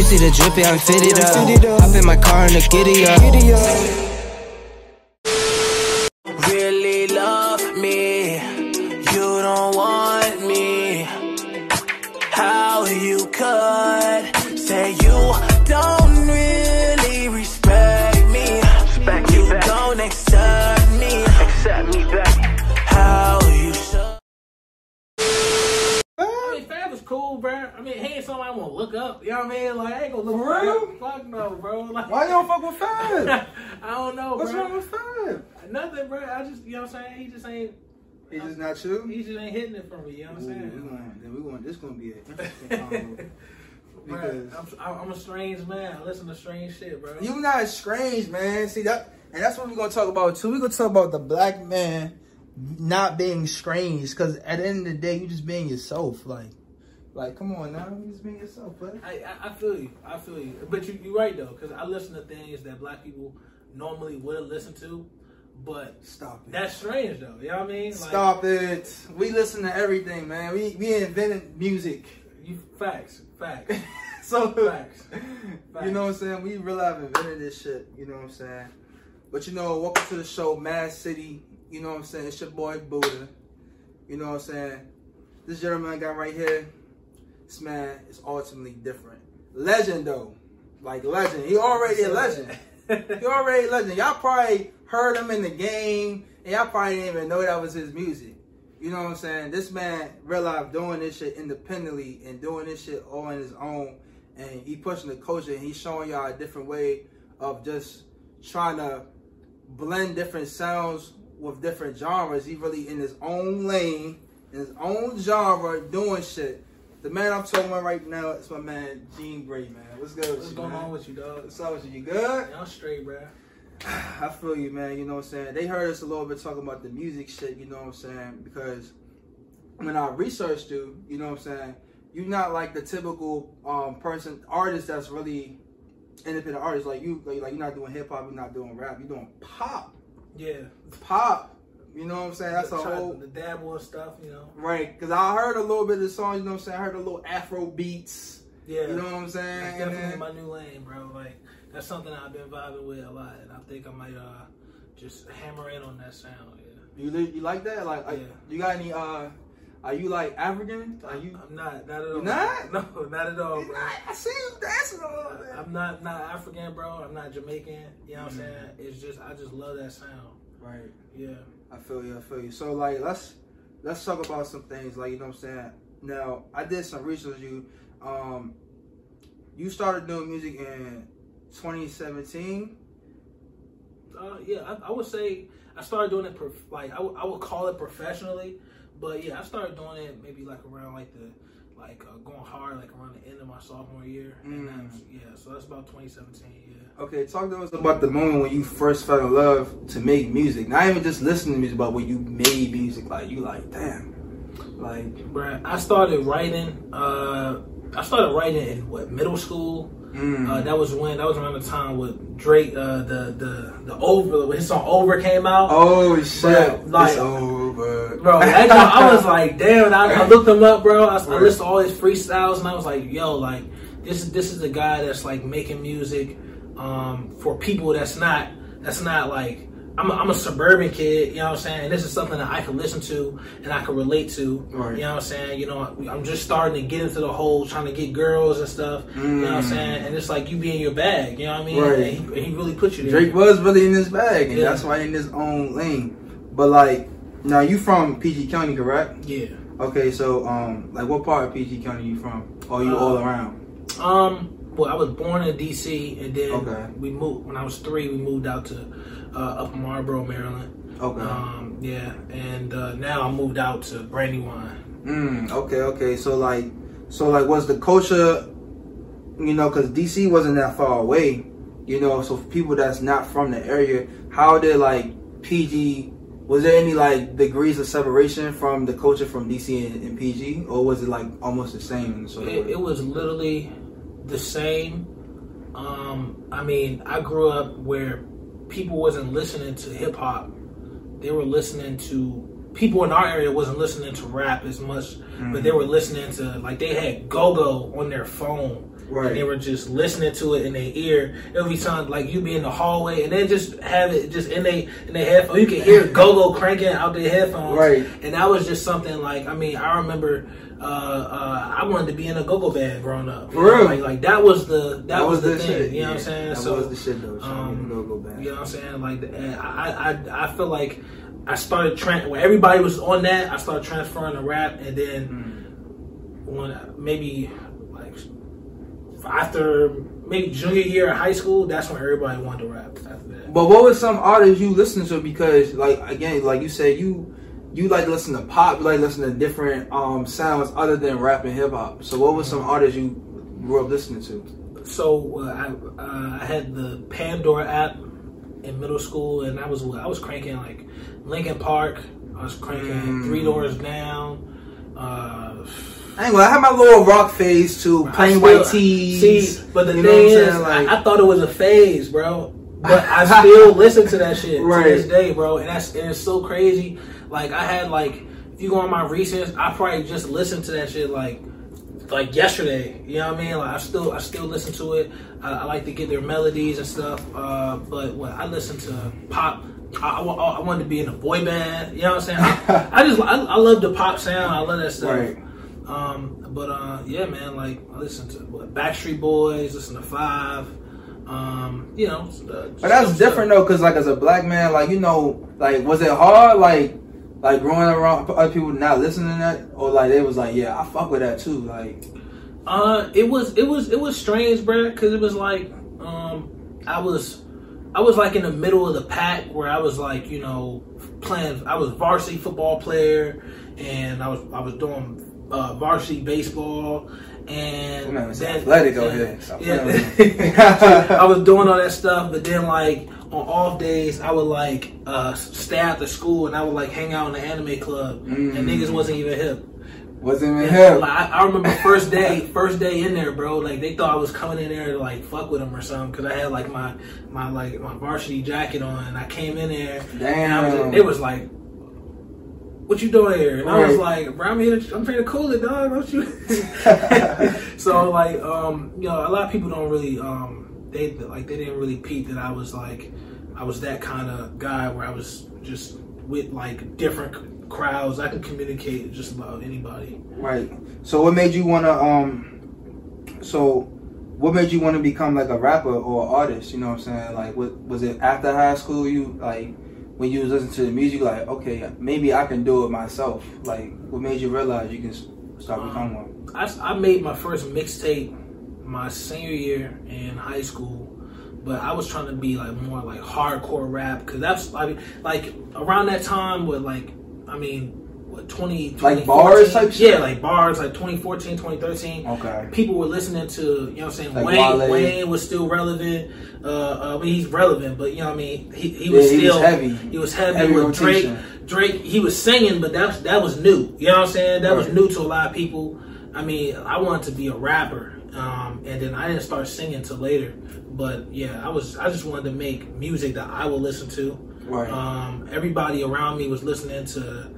You see the drippy, I'm fitted up. Hop in my car and the giddy up. I mean, he ain't somebody I want to look up. You know what I mean? Like, I ain't gonna look For real? Fuck no, bro. Like, Why you don't fuck with Fab? I don't know, What's bro. wrong with Fab? Nothing, bro. I just, you know what I'm saying? He just ain't, He just not you. he just ain't hitting it for me. You know what I'm Ooh, we saying? gonna, then we going this gonna be an interesting I'm, I'm a strange man. I listen to strange shit, bro. you not strange, man. See that, and that's what we're gonna talk about too. We're gonna talk about the black man not being strange, because at the end of the day, you just being yourself. Like, like, come on now, you just being yourself, buddy. I, I, I feel you. I feel you. But you, you're right, though, because I listen to things that black people normally wouldn't listen to. But Stop it. that's strange, though. You know what I mean? Like, Stop it. We listen to everything, man. We we invented music. You, facts. Facts. So Facts. You know what I'm saying? We really have invented this shit. You know what I'm saying? But you know, welcome to the show, Mad City. You know what I'm saying? It's your boy Buddha. You know what I'm saying? This gentleman I got right here, this man is ultimately different. Legend though. Like legend. He already a legend. He already a legend. Y'all probably heard him in the game, and y'all probably didn't even know that was his music. You know what I'm saying? This man realized doing this shit independently and doing this shit all on his own, and he pushing the culture and he's showing y'all a different way of just trying to blend different sounds with different genres. He really in his own lane, in his own genre, doing shit. The man I'm talking about right now is my man Gene Gray, man. What's good What's you, going man? on with you, dog? What's up with you? You good? I'm straight, bro. I feel you, man. You know what I'm saying? They heard us a little bit talking about the music shit, you know what I'm saying? Because when I researched you, you know what I'm saying? You're not like the typical um, person, artist that's really independent artist. Like you, like, like you're not doing hip hop, you're not doing rap, you're doing pop. Yeah. Pop. You know what I'm saying? That's a the, try- whole the dabble and stuff, you know. right. Because I heard a little bit of the songs. You know what I'm saying? I heard a little Afro beats. Yeah. You know what I'm saying? And definitely then- my new lane, bro. Like that's something I've been vibing with a lot, and I think I might uh just hammer in on that sound. Yeah. you you like that? Like, Yeah. you got any? uh Are you like African? Are you? I'm not, not at all. Not? No, not at all, bro. I see you dancing a little bit. I'm not not African, bro. I'm not Jamaican. You know what I'm Mhm. saying? It's just I just love that sound. Right. Yeah. I feel you. I feel you. So like, let's let's talk about some things. Like you know what I'm saying. Now I did some research. You, um, you started doing music in 2017. Uh, yeah, I, I would say I started doing it prof- like I would- call it professionally, but yeah, I started doing it maybe like around like the like uh, going hard like around the end of my sophomore year. And Mm. that's, yeah, so that's about 2017. Okay, talk to us about the moment when you first fell in love to make music. Not even just listening to music, but when you made music. Like you, like damn, like Bruh, I started writing. Uh, I started writing in what middle school. mm, Uh, that was when that was around the time with Drake. Uh, the the the over when his song Over came out. oh shit, like- it's over, Bro, joint, I was like, damn. I, I looked him up, bro. I, I listened to all his freestyles, and I was like, yo, like this is this is a guy that's like making music um, for people that's not that's not like. I'm a, I'm a suburban kid, you know what I'm saying? And this is something that I can listen to and I can relate to. Right. You know what I'm saying? You know, I'm just starting to get into the whole trying to get girls and stuff. You know what I'm Mm. saying? And it's like you be in your bag, you know what I mean? Right. And he, he really put you there. Drake was really in his bag, and Yeah. that's why in his own lane. But like, now you from PG County, correct? Yeah. Okay, so um, like what part of PG County you from? Or you Uh, all around? Um, I was born in D.C. and then Okay. we moved when I was three. We moved out to uh, Upper Marlboro, Maryland. Okay. Um, yeah, and uh, now I moved out to Brandywine. Mm, okay, okay. So like, so like, was the culture, you know, because DC wasn't that far away, you know. So for people that's not from the area, how did like PG? Was there any like degrees of separation from the culture from DC and, and PG, or was it like almost the same? So It, it was literally the same. Um, I mean, I grew up where people wasn't listening to hip hop; they were listening to people in our area wasn't listening to rap as much, but they were listening to like they had go go on their phone Right. and they were just listening to it in their ear. every time, like you be in the hallway and then just have it just in they in their headphones. You can hear go go cranking out their headphones, Right. And that was just something like I mean I remember. Uh, uh, I wanted to be in a go-go band growing up. For real? Like, like that was the that, was, the thing. shit. You know what I'm Yeah, saying? That so was the shit though. um, Um, go go back. you know what I'm saying? Like, I, I, I feel like I started tran when everybody was on that. I started transferring to rap, and then Hmm. when maybe like after maybe junior year of high school, that's when everybody wanted to rap. After that, But what were some artists you listen to? Because like again, like you said, you you like to listen to pop, you like to listen to different um sounds other than rap and hip hop. So what were some artists you grew up listening to? so uh, I, uh, I had the Pandora app in middle school, and I was I was cranking like Linkin Park. I was cranking Mm. Three Doors Down. Uh, I I had my little rock phase too, plain I white still- tees. See, but the you thing is. Like- I, I thought it was a phase, bro. But I still listen to that shit Right. to this day, bro. And that's and it's so crazy. Like I had like, if you go on my recents, I probably just listened to that shit like, like yesterday. You know what I mean? Like I still I still listen to it. I, I like to get their melodies and stuff. Uh, but when I listen to pop. I, I, I wanted to be in a boy band. You know what I'm saying? I, I just I, I love the pop sound. I love that stuff. Right. Um, but uh, yeah, man, like I listen to what, Backstreet Boys, listen to Five. Um, you know, uh, But that's different though, cause like as a black man, like you know, like was it hard, like like growing around other people not listening to that, or like they was like, yeah, I fuck with that too, like Uh, it was it was it was strange, bro, because it was like um, I was I was like in the middle of the pack where I was like you know playing. I was varsity football player, and I was I was doing uh, varsity baseball. And then- athletic out here. Yeah, I was doing all that stuff, but then like on off days, I would like uh, stay after school and I would like hang out in the anime club, and Mm. niggas wasn't even hip. wasn't even him. like, I, I remember first day, first day in there, bro. Like they thought I was coming in there to like fuck with them or something because I had like my my like my varsity jacket on, and I came in there. And I was, Damn. it was like, "What you doing here?" And I was like, "Bro, I'm here. To, I'm here to cool it, dog. Don't you?" so like, um, you know, a lot of people don't really, um, they like they didn't really peep that I was like, I was that kind of guy where I was just with like different crowds. I could communicate just about anybody. Right. So what made you wanna um so what made you want to become like a rapper or an artist, you know what I'm saying? Like what was it after high school you like when you was listening to the music like okay, maybe I can do it myself. Like what made you realize you can start becoming one? I, I made my first mixtape my senior year in high school, but I was trying to be like more like hardcore rap because that's mean like around that time with like I mean what 20 Like bars type shit? yeah like bars like 2014 2013 Okay. people were listening to you know what I'm saying Like Wayne Wale. Wayne was still relevant uh, uh, I mean he's relevant but you know what I mean he, he was Yeah, he was still heavy. he was heavy, Heavy with Drake rotation. Drake he was singing but that that was new you know what I'm saying that was new to a lot of people I mean I wanted to be a rapper um, and then I didn't start singing till later but yeah I was I just wanted to make music that I would listen to Right. um, everybody around me was listening to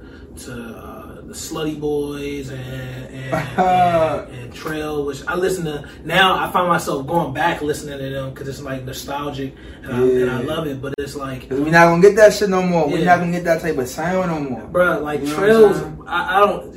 to uh, the Slutty Boyz and and, and and Trel, which I listen to now. I find myself going back listening to them because it's like nostalgic and, I, and I love it. But it's like, we're not gonna get that shit no more. We're not gonna get that type of sound no more. bruh, like You know Trel's. I, I don't.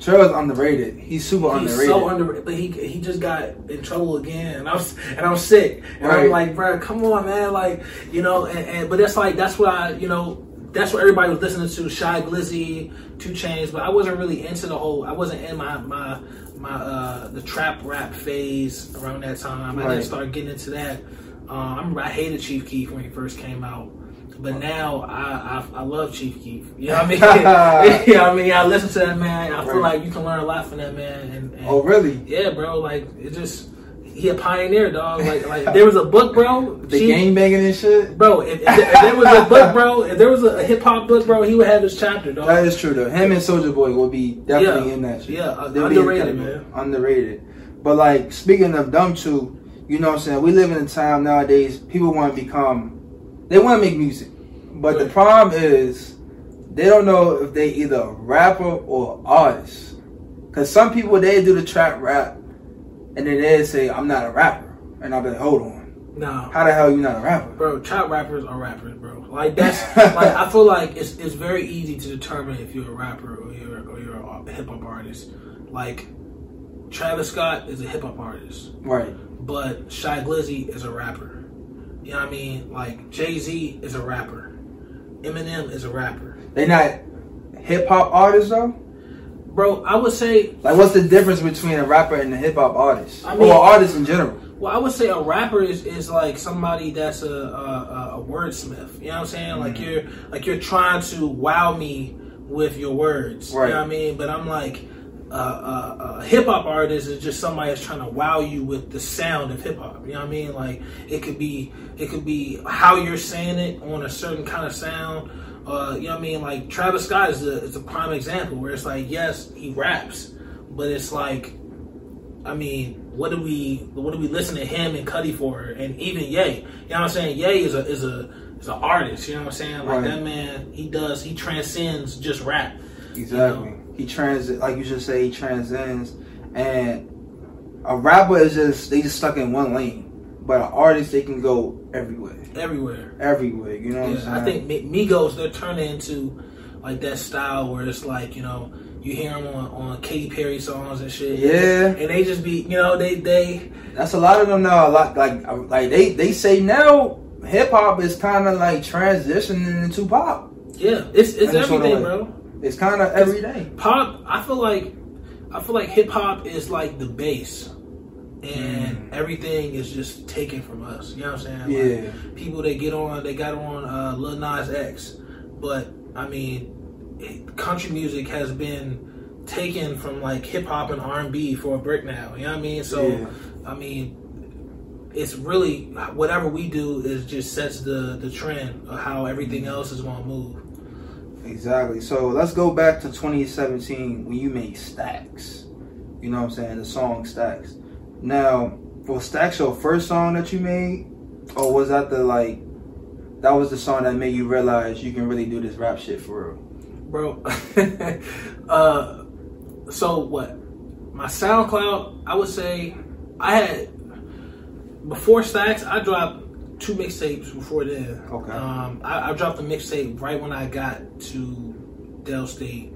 Trel's underrated. He's super He's underrated. so underrated, but he he just got in trouble again, and I was and I'm sick, and Right. I'm like, bro, come on, man, like you know, and, and but that's like that's what I you know that's what everybody was listening to, Shy Glizzy, 2 Chainz, but I wasn't really into the whole. I wasn't in my my my uh the trap rap phase around that time. I didn't start getting into that. Um, I remember I hated Chief Keef when he first came out. But now I, I I love Chief Keef. You know what I mean? yeah, I mean I listen to that man. I feel Right. like you can learn a lot from that man. And, and Oh really? yeah, bro. Like it just he a pioneer, dog. Like like there was a book, bro. The gang banging and shit. bro. If, if, if there was a book, bro. If there was a, hip hop book, bro, he would have his chapter, dog. That is true though. Him and Soulja Boy will be definitely Yeah. in that shit. Yeah, uh, underrated, man. Underrated. But like speaking of them two, you know what I'm saying? We live in a time nowadays people want to become they want to make music. But the problem is they don't know if they either a rapper or artist. Cause some people they do the trap rap and then they say I'm not a rapper, and I'll be like, hold on, No, how the hell you not a rapper? bro, trap rappers are rappers, bro. Like that's like I feel like it's it's very easy to determine if you're a rapper or you're or you're a hip hop artist. Like Travis Scott is a hip hop artist, Right. but Shy Glizzy is a rapper. You know what I mean? Like Jay Z is a rapper. Eminem is a rapper. They not hip hop artists though. Bro, I would say Like, what's the difference between a rapper and a hip hop artist, I mean- or artist in general? Well, I would say a rapper is, is like somebody that's a, a, a wordsmith. You know what I'm saying? Like Mm-hmm. you're like you're trying to wow me with your words. Right. You know what I mean? But I'm like uh, uh, a hip hop artist is just somebody that's trying to wow you with the sound of hip hop. You know what I mean? Like it could be it could be how you're saying it on a certain kind of sound. Uh, you know what I mean? Like Travis Scott is a, is a prime example where it's like yes he raps, but it's like I mean, what do we what do we listen to him and Cudi for, and even Ye? You know what I'm saying? Ye is a is a is an artist. You know what I'm saying? Like Right. that man, he does he transcends just rap. Exactly. He trans like you should say he transcends and a rapper is just they just stuck in one lane. But an artist they can go everywhere. everywhere. Everywhere. You know what I'm saying? Yeah, I think Migos they're turning into like that style where it's like you know you hear them on on Katy Perry songs and shit. Yeah. and they just be you know they they That's a lot of them now. A lot like uh, like they they say now hip hop is kind of like transitioning into pop. yeah it's it's everything, bro. It's kind of every day. pop i feel like i feel like hip-hop is like the base. And everything is just taken from us. You know what i'm saying? Yeah. like, people that get on they got on uh Lil Nas X. But i mean it- country music has been taken from like hip-hop and r&b for a brick now. You know what i mean? So Yeah. i mean it's really whatever we do is just sets the the trend of how everything else is going to move Exactly. So let's go back to 2017 when you made Stacks. You know what I'm saying? The song Stacks. Now, was Stacks your first song that you made? Or was that the like that was the song that made you realize you can really do this rap shit for real? bro. uh, so what? My SoundCloud, I would say, I had before Stacks, I dropped two mixtapes before then. Okay. Um, I, I dropped a mixtape right when I got to Del State,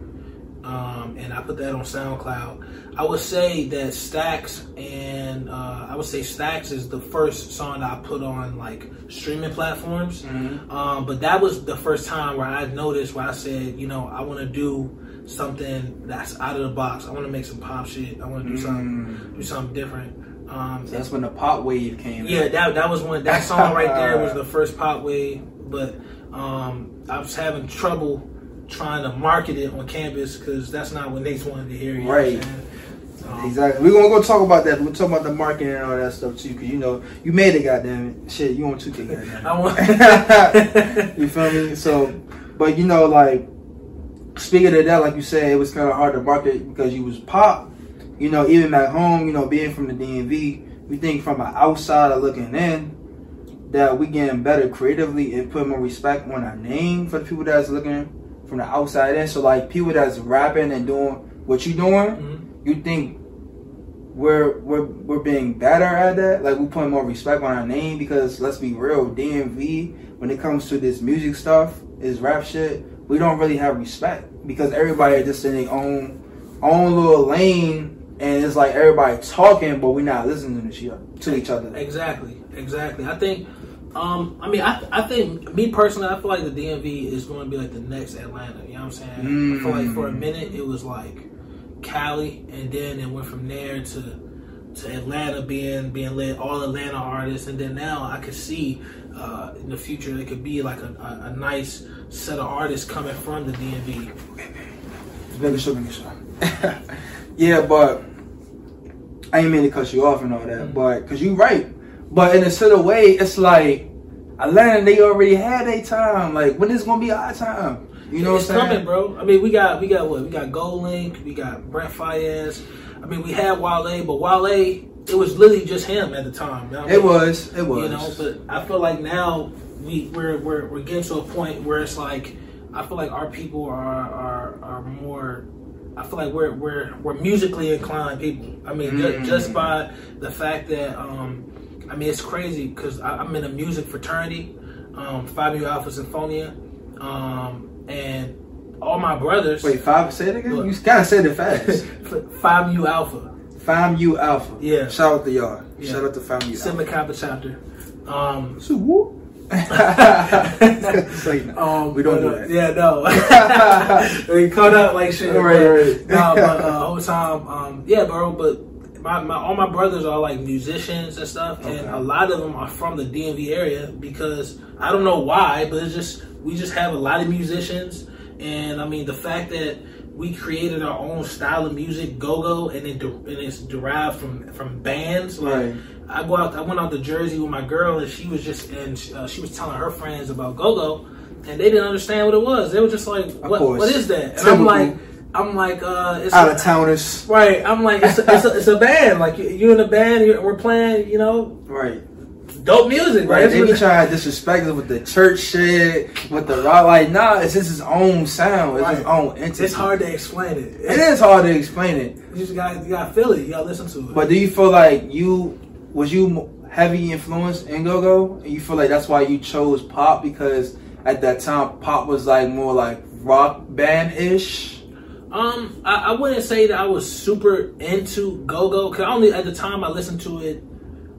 um, and I put that on SoundCloud. I would say that Stacks and uh, I would say Stacks is the first song that I put on like streaming platforms. Um, but that was the first time where I noticed where I said, you know, I want to do something that's out of the box. I want to make some pop shit. I want to do something, do something different. Um, So that's when the pop wave came. yeah, that that was one. That song right there was the first pop wave, but um, I was having trouble trying to market it on campus because that's not what Nate wanted to hear. Right. Know what I'm saying? Um, Exactly. We're gonna go talk about that. We'll talk about the marketing and all that stuff too, because you know you made it. Goddamn it, shit, you want two K. I want. you feel me? So, but you know, like speaking of that, like you said, it was kind of hard to market because you was pop. You know, even back home, you know, being from the DMV, we think from an outsider looking in that we getting better creatively and put more respect on our name for the people that's looking from the outside in. So, like people that's rapping and doing what you doing Mhm. you think we're we're we're being better at that? Like we putting more respect on our name because let's be real, DMV when it comes to this music stuff, is rap shit. We don't really have respect because everybody just in their own own little lane, and it's like everybody talking, but we're not listening to each other. To each other. Exactly, exactly. I think, um, I mean, I, I think me personally, I feel like the DMV is going to be like the next Atlanta. You know what I'm saying? I feel like for a minute it was like Cali, and then it went from there to to Atlanta being being led all Atlanta artists, and then now I could see uh, in the future it could be like a, a, a nice set of artists coming from the DMV. Making sure, making sure. yeah, but I ain't mean to cut you off and all that, Mm-hmm. but because you right. But in a certain way, it's like Atlanta, they already had their time. Like, when is it gonna be our time? You know it's what I'm saying? coming, bro. I mean, we got we got what? We got GoldLink, we got Brent Faiyaz. I mean, we had Wale, but Wale, it was literally just him at the time. you know It was. It was. You know, but I feel like now we we're we're, we're getting to a point where it's like I feel like our people are are are more I feel like we're we're we're musically inclined people. I mean, ju- Mm. just by the fact that um, I mean, it's crazy because I'm in a music fraternity, um, Phi Mu Alpha Sinfonia, um, and all my brothers. Wait, five. Say it again. Look. You kind of said it fast. Phi Mu Alpha, Fam U Alpha. Yeah. Shout out to y'all. Yeah. Shout out to Fam U Alpha. Sigma Kappa chapter. Um, So whoop. Like, um, we don't but, do uh, that. Yeah, no. we caught up like shit. Right, right. No, but uh, whole time, um, yeah, bro. But my, my all my brothers are like musicians and stuff, and a lot of them are from the DMV area because I don't know why, but it's just we just have a lot of musicians, and I mean the fact that we created our own style of music, go go, and it de- and it's derived from from bands. Like Right. I go out, I went out to Jersey with my girl, and she was just and uh, she was telling her friends about go go, and they didn't understand what it was. They were just like, "What? What is that?" And Typical. I'm like, I'm like, uh, it's Out a- of towners. Right, I'm like, it's a, it's a, it's a band. Like you- you're in a band, you're, we're playing, you know, Right. dope music. Right. Right, They be trying to disrespect us with the church shit, with the rock. Like, nah, it's just his own sound. It's his own entity. It's hard to explain it. It is hard to explain it. You just got you got to feel it. You got to listen to it. But do you feel like you was you heavy influenced in go go? And you feel like that's why you chose pop because at that time pop was like more like rock band ish. Um, I, I wouldn't say that I was super into go go because only at the time I listened to it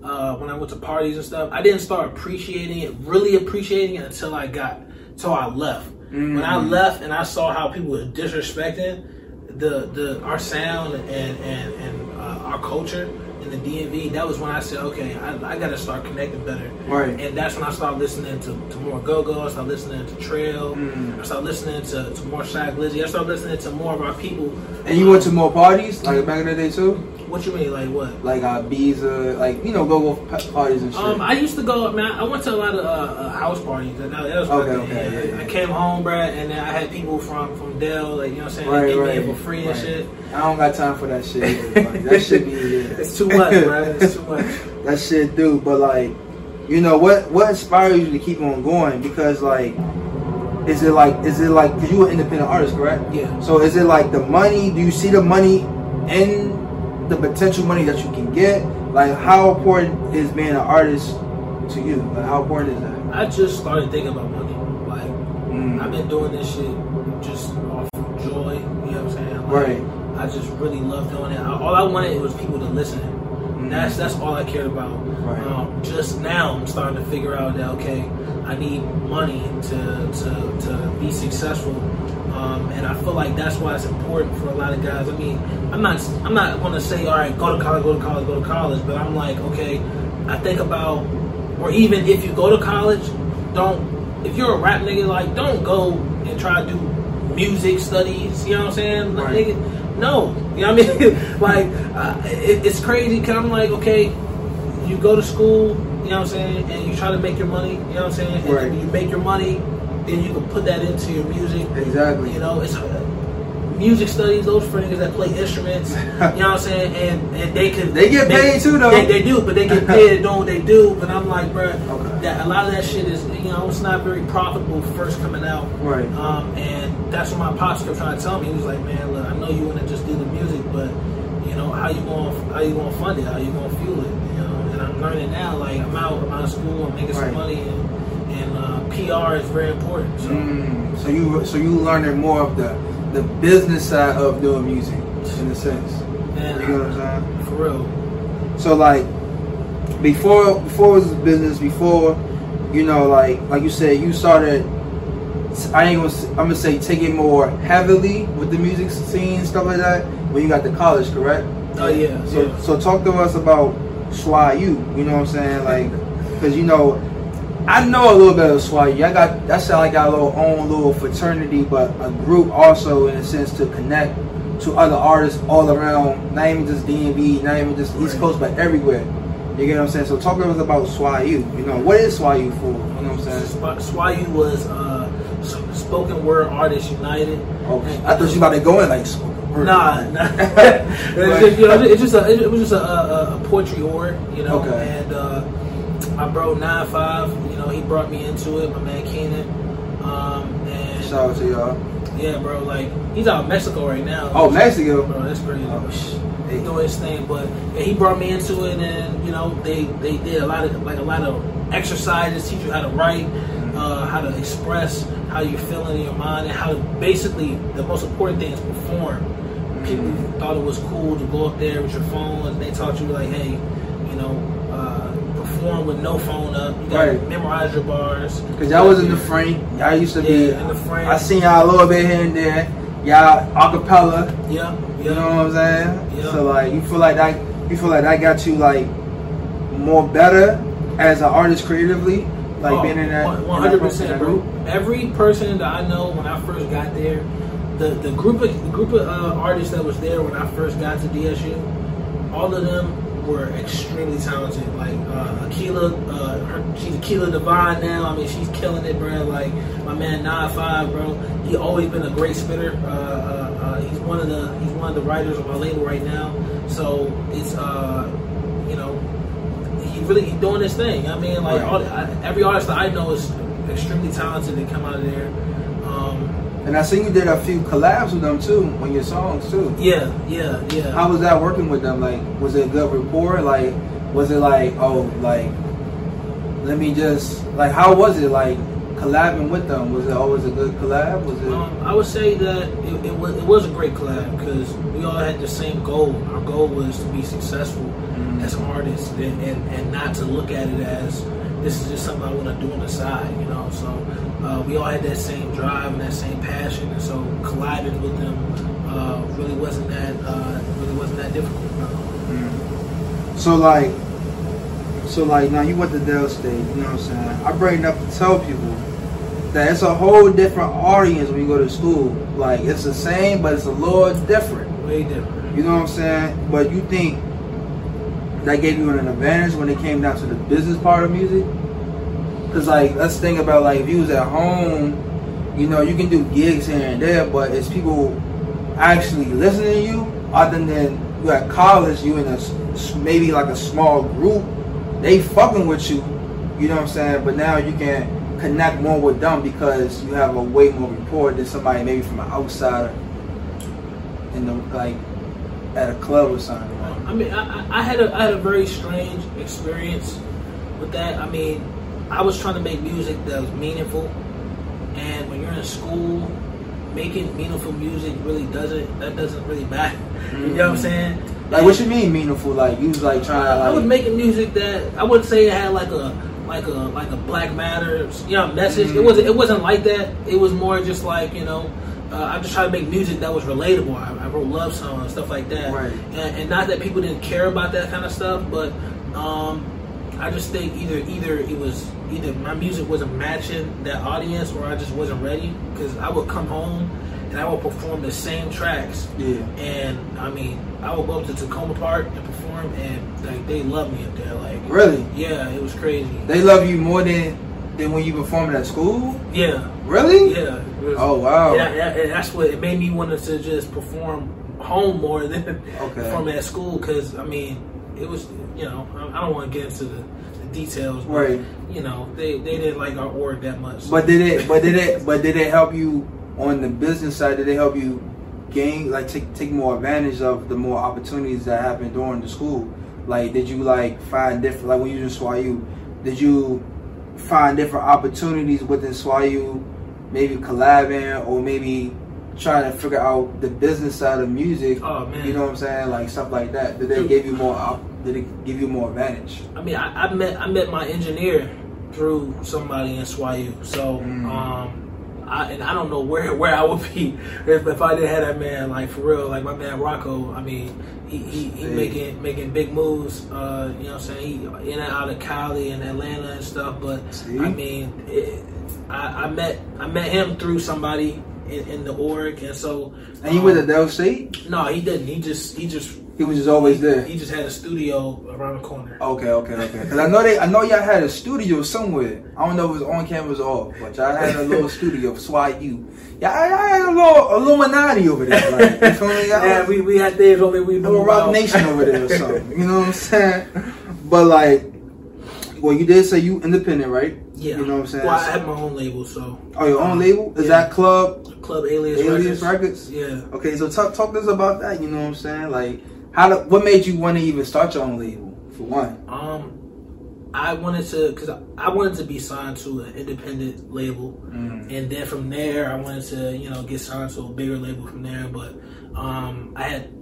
uh, when I went to parties and stuff. I didn't start appreciating it, really appreciating it until I got till I left. When I left and I saw how people were disrespecting the the our sound and and and uh, our culture in the DMV, that was when I said, okay, I, I got to start connecting better. Right. And that's when I started listening to, to more Go Go. I started listening to Trel. Mm. I started listening to, to more Shaq Glizzy. I started listening to more of our people. And you went um, to more parties like back in the day too, What you mean, like what? like uh, Ibiza, like you know go go parties and shit. Um, I used to go. Man, I went to a lot of uh, uh, house parties. And that, was Okay, okay, yeah. yeah, yeah. I came home, bruh, and then I had people from from Del, like you know what I'm saying, Right, they gave right, me it for free and shit. I don't got time for that shit. either, like, that should be yeah. It's too much, bruh. It's too much. that shit do. But like, you know what? What inspires you to keep on going? Because like, is it like, is it like, cause you an independent artist, correct? Yeah. So is it like the money? Do you see the money in the potential money that you can get? Like, how important is being an artist to you? Like, how important is that? I just started thinking about money. Like Mm. I've been doing this shit just off of joy. You know what I'm saying? Like, Right. I just really love doing it. I, all I wanted was people to listen. That's that's all I cared about. Right. Um, just now, I'm starting to figure out that okay, I need money to to, to be successful. Um, and I feel like that's why it's important for a lot of guys. I mean, I'm not I'm not going to say all right, go to college, go to college, go to college, but I'm like, okay, I think about, or even if you go to college, don't if you're a rap nigga, like don't go and try to do music studies. You know what I'm saying? Like, Right. nigga, no, you know what I mean? like uh, it, it's crazy. Cause I'm like, okay, you go to school, you know what I'm saying, and you try to make your money. You know what I'm saying? And Right. you make your money, then you can put that into your music. Exactly. You know, it's music studies. Those niggas that play instruments. you know what I'm saying? And and they can They get paid too, though. They, they do, but they get paid doing what they do. But I'm like, bruh, Okay. that a lot of that shit is you know it's not very profitable first coming out. Right. Um, and that's what my pops kept trying to tell me. He was like, man, look, I know you want to just do the music, but you know how you going how you going to fund it? How you going to fuel it? You know. And I'm learning now. Like I'm out, I'm out of school, I'm making Right. some money, and, PR is very important. So. Mm, so you so you learning more of the the business side of doing music in a sense. Man, You know what I'm saying? For real. So like before before it was business, before you know, like like you said, you started. I ain't gonna. I'm gonna say take it more heavily with the music scene stuff like that when you got to college, correct? Oh yeah. So yeah. so talk to us about Swy U. You know what I'm saying? Like, cause you know, I know a little bit of Swy I got that's how I got a little own little fraternity, but a group also in a sense to connect to other artists all around. Not even just DMV, not even just East Coast, but everywhere. You get what I'm saying? So talk to us about Swy You know, what is Swy for? You know what I'm saying? Sw- was uh, Spoken Word Artists United. Oh, And- I thought you about to go in like spoken word. Nah, nah. it's, just, you know, it's just a, it was just a, a, a poetry org, you know. Okay. And uh, my bro Nine Five, you know, he brought me into it. My man Keenan, um, and Shout out to y'all. Yeah, bro. Like he's out in Mexico right now. Oh, Mexico. bro, that's crazy. Oh, He's doing his thing, but yeah, he brought me into it, and you know they they did a lot of like a lot of exercises, teach you how to write, uh, how to express how you're feeling in your mind, and how to basically the most important thing is perform. People thought it was cool to go up there with your phone, and they taught you like, hey, you know, perform with no phone up. You gotta Right. memorize your bars. Cause y'all was in the frame. Y'all used to be. Yeah, in the frame. I seen y'all a little bit here and there. Y'all acapella. Yeah, You know what I'm saying? Yeah. So like, you feel like that? You feel like that got you like more better as an artist creatively, like Oh, being in that one- 100%, group. Every person that I know when I first got there, the, the group of the group of uh, artists that was there when I first got to DSU, all of them were extremely talented. Like uh, Akila, uh, her, she's Akila Divine now. I mean, she's killing it, bro. Like my man Nine Five, bro. He always been a great spitter. Uh, uh, uh, he's one of the he's one of the writers on my label right now. So it's uh, you know he really he's doing his thing. I mean, like all, I, every artist that I know is extremely talented and come out of there. And I seen you did a few collabs with them too on your songs too. yeah, yeah, yeah. How was that working with them? Like, was it a good rapport? Like, was it like, oh, like, let me just like, how was it like collabing with them? Was it always a good collab? Was it? Um, I would say that it, it, was, it was a great collab because we all had the same goal. Our goal was to be successful as artists and, and, and not to look at it as this is just something I want to do on the side, you know. So uh, we all had that same drive and that same passion, and so colliding with them uh, really wasn't that uh, really wasn't that difficult. So like, so like now you went to Del State. You know what I'm saying? I bring it up to tell people that it's a whole different audience when you go to school. Like it's the same, but it's a little different. Way different. You know what I'm saying? But you think that gave you an advantage when it came down to the business part of music? Cause like let's think about like if you was at home, you know you can do gigs here and there, but it's people actually listening to you. Other than you at college, you in a maybe like a small group, they fucking with you. You know what I'm saying? But now you can connect more with them because you have a way more rapport than somebody maybe from an outsider in the like at a club or something. I mean, I, I- I had a I had a very strange experience with that. I mean, I was trying to make music that was meaningful, and when you're in school, making meaningful music really doesn't that doesn't really matter. You know what I'm saying? Like what you mean meaningful? Like you was like trying to I was making music that I wouldn't say it had like a like a like a Black Matter you know message. Mhm. It wasn't it wasn't like that. It was more just like you know. Uh, I just tried to make music that was relatable. I wrote love songs and stuff like that, Right. and, and not that people didn't care about that kind of stuff, but um, I just think either either it was either my music wasn't matching that audience, or I just wasn't ready. Because I would come home and I would perform the same tracks, yeah. and I mean, I would go up to Takoma Park and perform, and like they love me up there. Like, Really? yeah, it was crazy. They love you more than than when you performing at school? Yeah, Really? yeah. Was- Oh wow. Yeah, yeah, and that's what it made me want to just perform home more than Okay. perform at school. Because I mean, it was you know I, I don't want to get into the, the details, but, Right. You know, they they didn't like our org that much. But did it? But did it? But did it help you on the business side? Did it help you gain like take take more advantage of the more opportunities that happened during the school? Like, did you like find different? Like when you was in SWAU, did you find different opportunities within SWAU? Maybe collabing or maybe trying to figure out the business side of music. Oh, man. You know what I'm saying? Like stuff like that. Did they give you more? Did it give you more advantage? I mean, I, I met I met my engineer through somebody in SWAU. So, Mm. um, I, and I don't know where where I would be if, if I didn't have that man. Like for real, like my man Rocco. I mean, he he, he making making big moves. Uh, you know, what I'm saying he in and out of Cali and Atlanta and stuff. But See? I mean, it, I, I met I met him through somebody in, in the org, and so. And you um, went to Del State? No, he didn't. He just he just He was just always there. he just had a studio around the corner. Okay, okay, okay. Because I know they, I know y'all had a studio somewhere. I don't know if it was on campus or off, but y'all had a little studio for SWAT U. Y'all, y'all had a little Illuminati over there. Like, you feel me? Y'all Yeah, we, we had things only we knew little Rock. Nation over there or something. You know what I'm saying? But like, well, you did say you independent, right? Yeah. You know what I'm saying? Well, I have my own label, so oh, your own um, label is yeah. that Club Club Alias, Alias Records. Records? Yeah. Okay, so talk talk to us about that. You know what I'm saying? Like, how? Do, what made you want to even start your own label? For one. Um, I wanted to because I wanted to be signed to an independent label, Mm. and then from there I wanted to you know get signed to a bigger label from there. But um, I had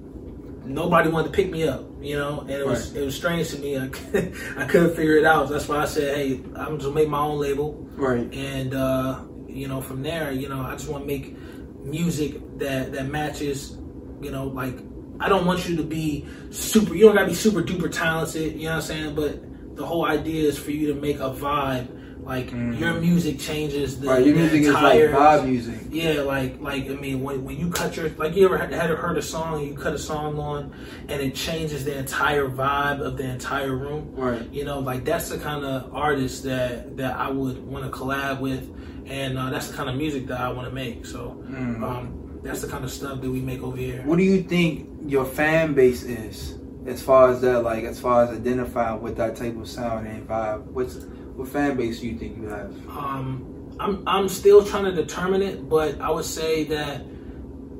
nobody wanted to pick me up, you know, and it was it was strange to me. I couldn't, I couldn't figure it out. That's why I said, hey, I'm just to make my own label, Right. and uh, you know from there, you know, I just want to make music that that matches, you know, like I don't want you to be super. You don't gotta be super duper talented. You know what I'm saying? But the whole idea is for you to make a vibe. Like your music changes the, Mm-hmm. Right. Your the music entire, is like vibe music. yeah, like like I mean, when, when you cut your like you ever had, had heard a song, you cut a song on, and it changes the entire vibe of the entire room. Right. You know, like that's the kind of artist that that I would want to collab with, and uh, that's the kind of music that I want to make. So, Mm. um, that's the kind of stuff that we make over here. What do you think your fan base is as far as that, like as far as identifying with that type of sound and vibe? What's what fan base do you think you have? Um, I'm I'm still trying to determine it, but I would say that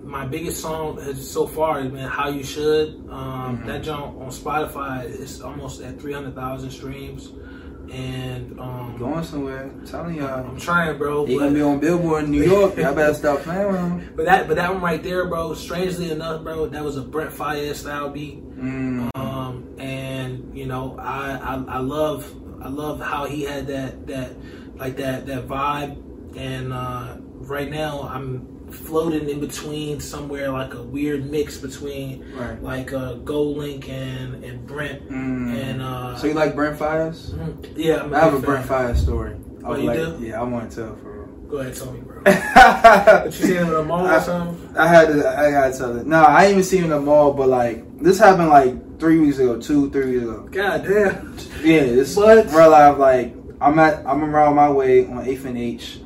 my biggest song has so far has been "How You Should." Um, Mm-hmm. That jump on Spotify is almost at three hundred thousand streams, and um, Going somewhere? I'm telling y'all. I'm trying, bro. But- gonna be on Billboard in New York. Y'all better stop playing with them. But that, but that one right there, bro. Strangely enough, bro, that was a Brent Faiyaz style beat. Mm. Um, and you know, I, I, I love, I love how he had that, that, like that, that vibe. And uh, right now, I'm floating in between somewhere like a weird mix between Right. like uh, GoldLink and and Brent. Mm. And uh, So you like Brent Faiyaz? mhm. yeah, I have a Brent. Faiyaz story. I Oh, you like, do? Yeah, I want to tell for real. Go ahead, tell me, bro. But you seen him in a mall or something? I had to, I gotta tell it. No, I ain't even seen him in the mall, but like this happened like three weeks ago, two, three weeks ago. God damn. Yeah, it's What? real life. Like I'm at, I'm around my way on Eighth and H,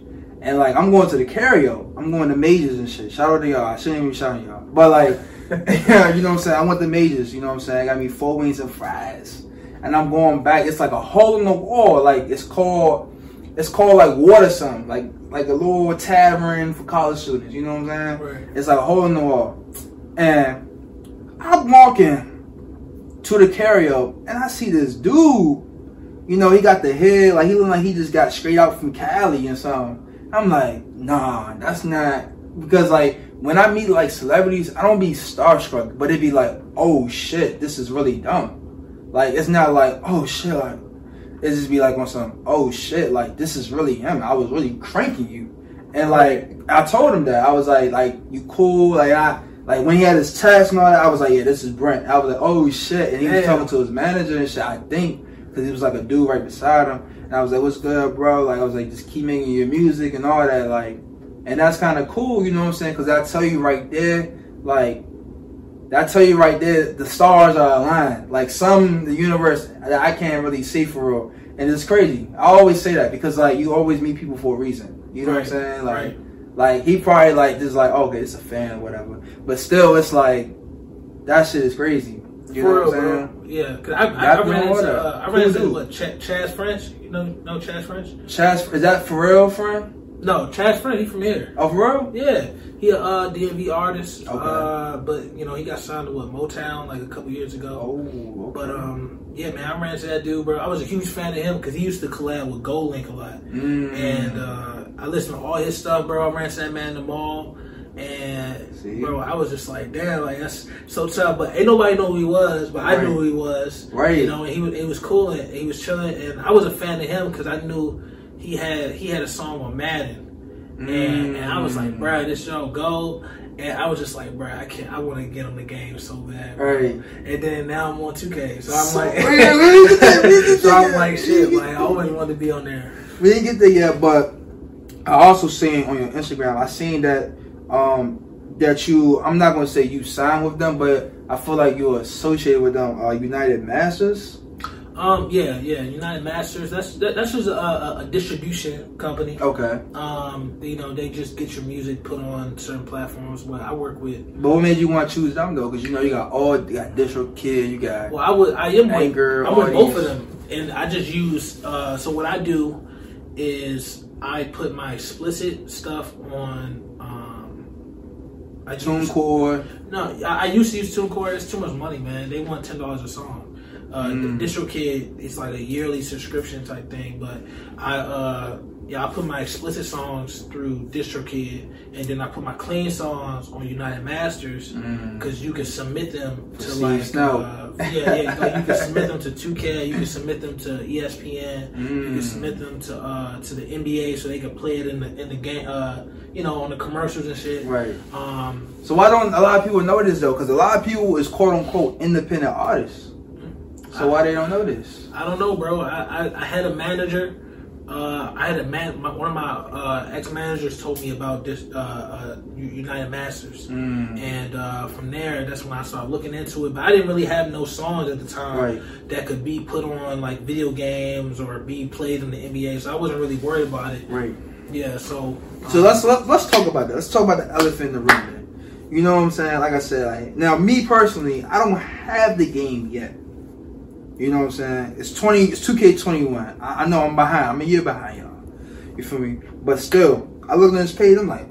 and like I'm going to the carryo. I'm going to majors and shit. Shout out to y'all. I shouldn't even be shouting y'all, but like, you know what I'm saying. I went to majors. You know what I'm saying. I got me four wings and fries, and I'm going back. It's like a hole in the wall. Like it's called, it's called like water something. Like like a little tavern for college students. You know what I'm saying. Right. It's like a hole in the wall, and I'm walking to the carryo, and I see this dude. You know, he got the head like he look like he just got straight out from Cali and something. I'm like, nah, that's not because like when I meet like celebrities, I don't be starstruck, but it'd be like, oh shit, this is really dumb. Like it's not like, oh shit, like it just be like on some, oh shit, like this is really him. I was really cranking you. And like I told him that. I was like, like, you cool, like I like when he had his test and all that, I was like, yeah, this is Brent. I was like, oh shit. And he was talking to his manager and shit, I think, because he was like a dude right beside him. And I was like, what's good, bro? Like I was like, just keep making your music and all that, like and that's kind of cool, you know what I'm saying? Because I tell you right there, like, I tell you right there, the stars are aligned. Like some the universe that I can't really see for real, and it's crazy. I always say that because like you always meet people for a reason. You know what I'm saying? Like, right. like he probably like just like oh, okay, it's a fan or whatever. But still, it's like that shit is crazy. You know For what I'm saying? bro. Yeah, because I, I, I ran into uh, I ran into what Ch- Chaz French. You know, know Chaz French? Chaz, is that for real, friend? No, Chaz French. He from here. Oh, for real? Yeah, he a uh, DMV artist. Okay. Uh, but you know he got signed to what Motown like a couple years ago. Oh, okay. But um, yeah, man, I ran into that dude, bro. I was a huge fan of him because he used to collab with GoldLink a lot, Mm. and uh, I listened to all his stuff, bro. I ran into that man in the mall, and See? bro, I was just like, damn, like that's so tough. But ain't nobody know who he was, but I knew who he was, Right. You know, and he was, it was cool, and he was chilling, and I was a fan of him because I knew he had he had a song on Madden. And, and I was like, Mm. bro, this show go. And I was just like, bro, I can't. I want to get on the game so bad. bro. Right. And then now I'm on 2K, so I'm So- like, so I'm like, shit. Like, I always wanted to be on there. We didn't get there yet, but I also seen on your Instagram, I seen that um that you I'm not gonna say you signed with them, but I feel like you're associated with them, uh, UnitedMasters. Um, yeah, yeah. UnitedMasters. That's that, that's just a, a, a distribution company. Okay. Um, you know, they just get your music put on certain platforms. But I work with. But what made you want to choose them though? Because you know you got all you got DistroKid, you got Well, I would. I am with. Anchor, I'm with both of them. and I just use. Uh, so what I do is I put my explicit stuff on. Um, I TuneCore. No, I, I used to use TuneCore. It's too much money, man. They want ten dollars a song. Uh, Mm. DistroKid, it's like a yearly subscription type thing. But I, uh, yeah, I put my explicit songs through DistroKid, and then I put my clean songs on UnitedMasters because you can submit them to Steve like, uh, yeah, yeah, like you can submit them to 2K, you can submit them to ESPN, you Mm. can submit them to uh, to the NBA so they can play it in the in the game, uh, you know, on the commercials and shit. Right. Um, So why don't a lot of people know this though? Because a lot of people is quote unquote independent artists. So why they don't know this? I don't know, bro. I, I, I had a manager. Uh, I had a man. My, one of my uh, ex managers told me about this uh, uh, UnitedMasters, Mm. and uh, from there, that's when I started looking into it. But I didn't really have no songs at the time Right. that could be put on like video games or be played in the NBA. So I wasn't really worried about it. Right. Yeah. So. So um, let's let, let's talk about that. Let's talk about the elephant in the room. Man. You know what I'm saying? Like I said, like, now me personally, I don't have the game yet. You know what I'm saying? It's twenty. It's two K twenty one. I, I know I'm behind. I'm a year behind y'all. You feel me? But still, I look at this page. I'm like,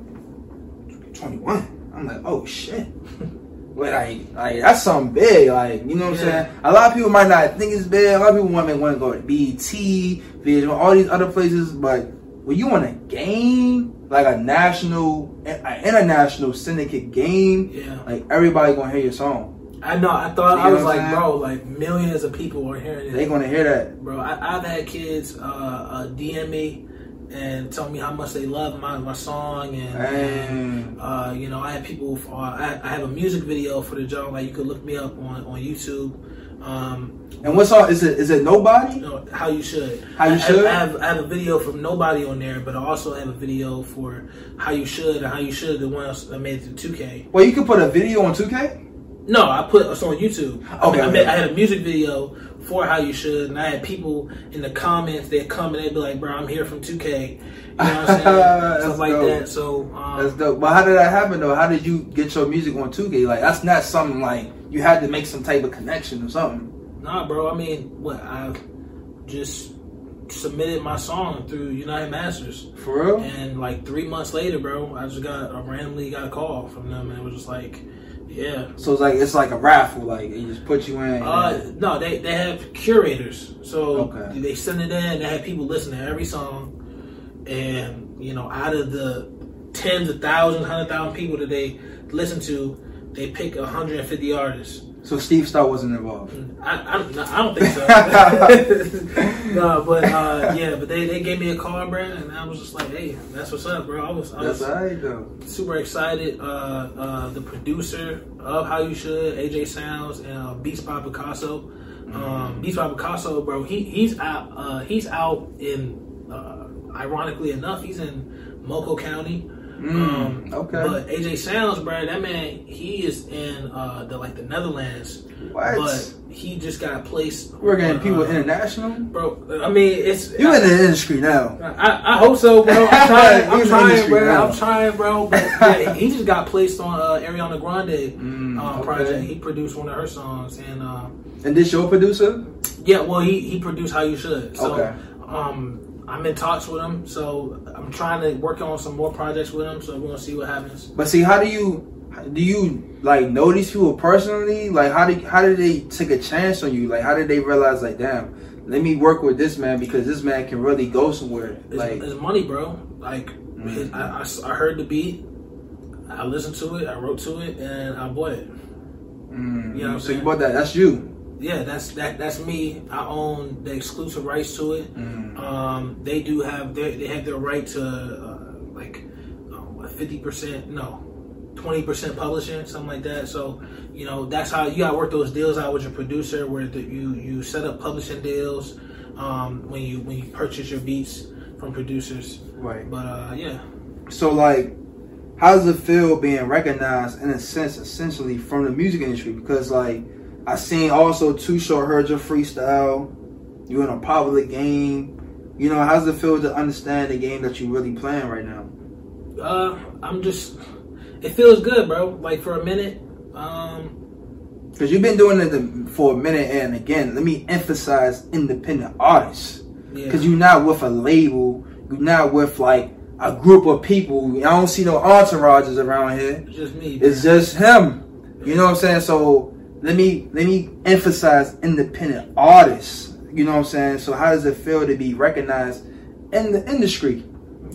twenty one. I'm like, oh shit. But like, like that's something big. Like, you know what I'm saying? A lot of people might not think it's big. A lot of people want want to go to BT, Vision, all these other places. But when you want a game, like a national, an international syndicate game, Yeah. like everybody gonna hear your song. I know. I thought You I was like, saying? bro, like millions of people are hearing it. They gonna hear that. Bro, I, I've had kids uh, uh, DM me and tell me how much they love my, my song, and, and, uh, you know, I had people. Uh, I, I have a music video for the job. Like you could look me up on on YouTube. Um, and what's all? Is it is it nobody? you know how you should. How You I, Should? I, have, I have a video from nobody on there, but I also have a video for how you should and how you should. The one that made it to 2K. Well, you can put a video on 2K. No, I put it's on YouTube. I, Okay, mean, I, okay. I had a music video for how you should, and I had people in the comments. They'd come and they'd be like, "Bro, I'm here from 2K," you know what I'm saying? That's Stuff like dope. that. So That's um, dope. But how did that happen though? How did you get your music on 2K? Like that's not something like you had to make some type of connection or something. nah, bro. I mean, what I just submitted my song through UnitedMasters, For real? and like three months later, bro, I just got I randomly got a call from them, and it was just like, yeah. So it's like it's like a raffle. Like they just put you in. Uh, no, they, they have curators. So Okay. they send it in. They have people listen to every song, and you know, out of the tens of thousands, hundred thousand people that they listen to, they pick 150 artists. So Steve Star wasn't involved. I, I, don't- I don't think so. no, but uh, yeah, but they, they gave me a call, bro, and I was just like, hey, that's what's up, bro. I was I was though. super excited. Uh, uh, the producer of How You Should, AJ Sounds, and uh, Beats by Picasso. Um, Beats by Picasso, bro. He he's out. Uh, he's out in. Uh, ironically enough, he's in Moco County. Um, okay. But AJ Sounds, bro, that man, he is in uh, the like the Netherlands. What? But he just got placed. We're getting people uh, international. bro. I mean, it's You in the industry now. I, I hope so, bro. I'm trying, I'm trying bro. now. I'm trying, bro. But yeah, he just got placed on uh, Ariana Grande Mm, uh, okay. project. He produced one of her songs, and uh, And this your producer? yeah, well, he he produced How You Should. So, Okay. um, I'm in talks with him, so I'm trying to work on some more projects with him. So we're gonna see what happens. But see, how do you do you like know these people personally? Like, how did how did they take a chance on you? Like, how did they realize like, damn, let me work with this man because this man can really go somewhere. It's, Like, it's money, bro. Like Mhm. I, I I heard the beat, I listened to it, I wrote to it, and I bought it. mm, You know so you bought that? That's you. Yeah, that's that. That's me. I own the exclusive rights to it. Mm. Um, they do have their they have their right to uh, like fifty percent, no, twenty percent publishing, something like that. So you know that's how you got to work those deals out with your producer, where the, you you set up publishing deals um, when you when you purchase your beats from producers. Right. But uh, yeah, So like, how does it feel being recognized in a sense, essentially from the music industry? Because like, I seen also Too Short heard your freestyle. You in a popular game. You know, how's it feel to understand the game that you really playing right now? uh, I'm just. It feels good, bro. Like for a minute, um, because you've been doing it for a minute, and again, let me emphasize independent artists. Yeah. Because you're not with a label, you're not with like a group of people. I don't see no entourages around here. It's just me. It's just him. You know what I'm saying? So let me let me emphasize independent artists. You know what I'm saying? So how does it feel to be recognized in the industry?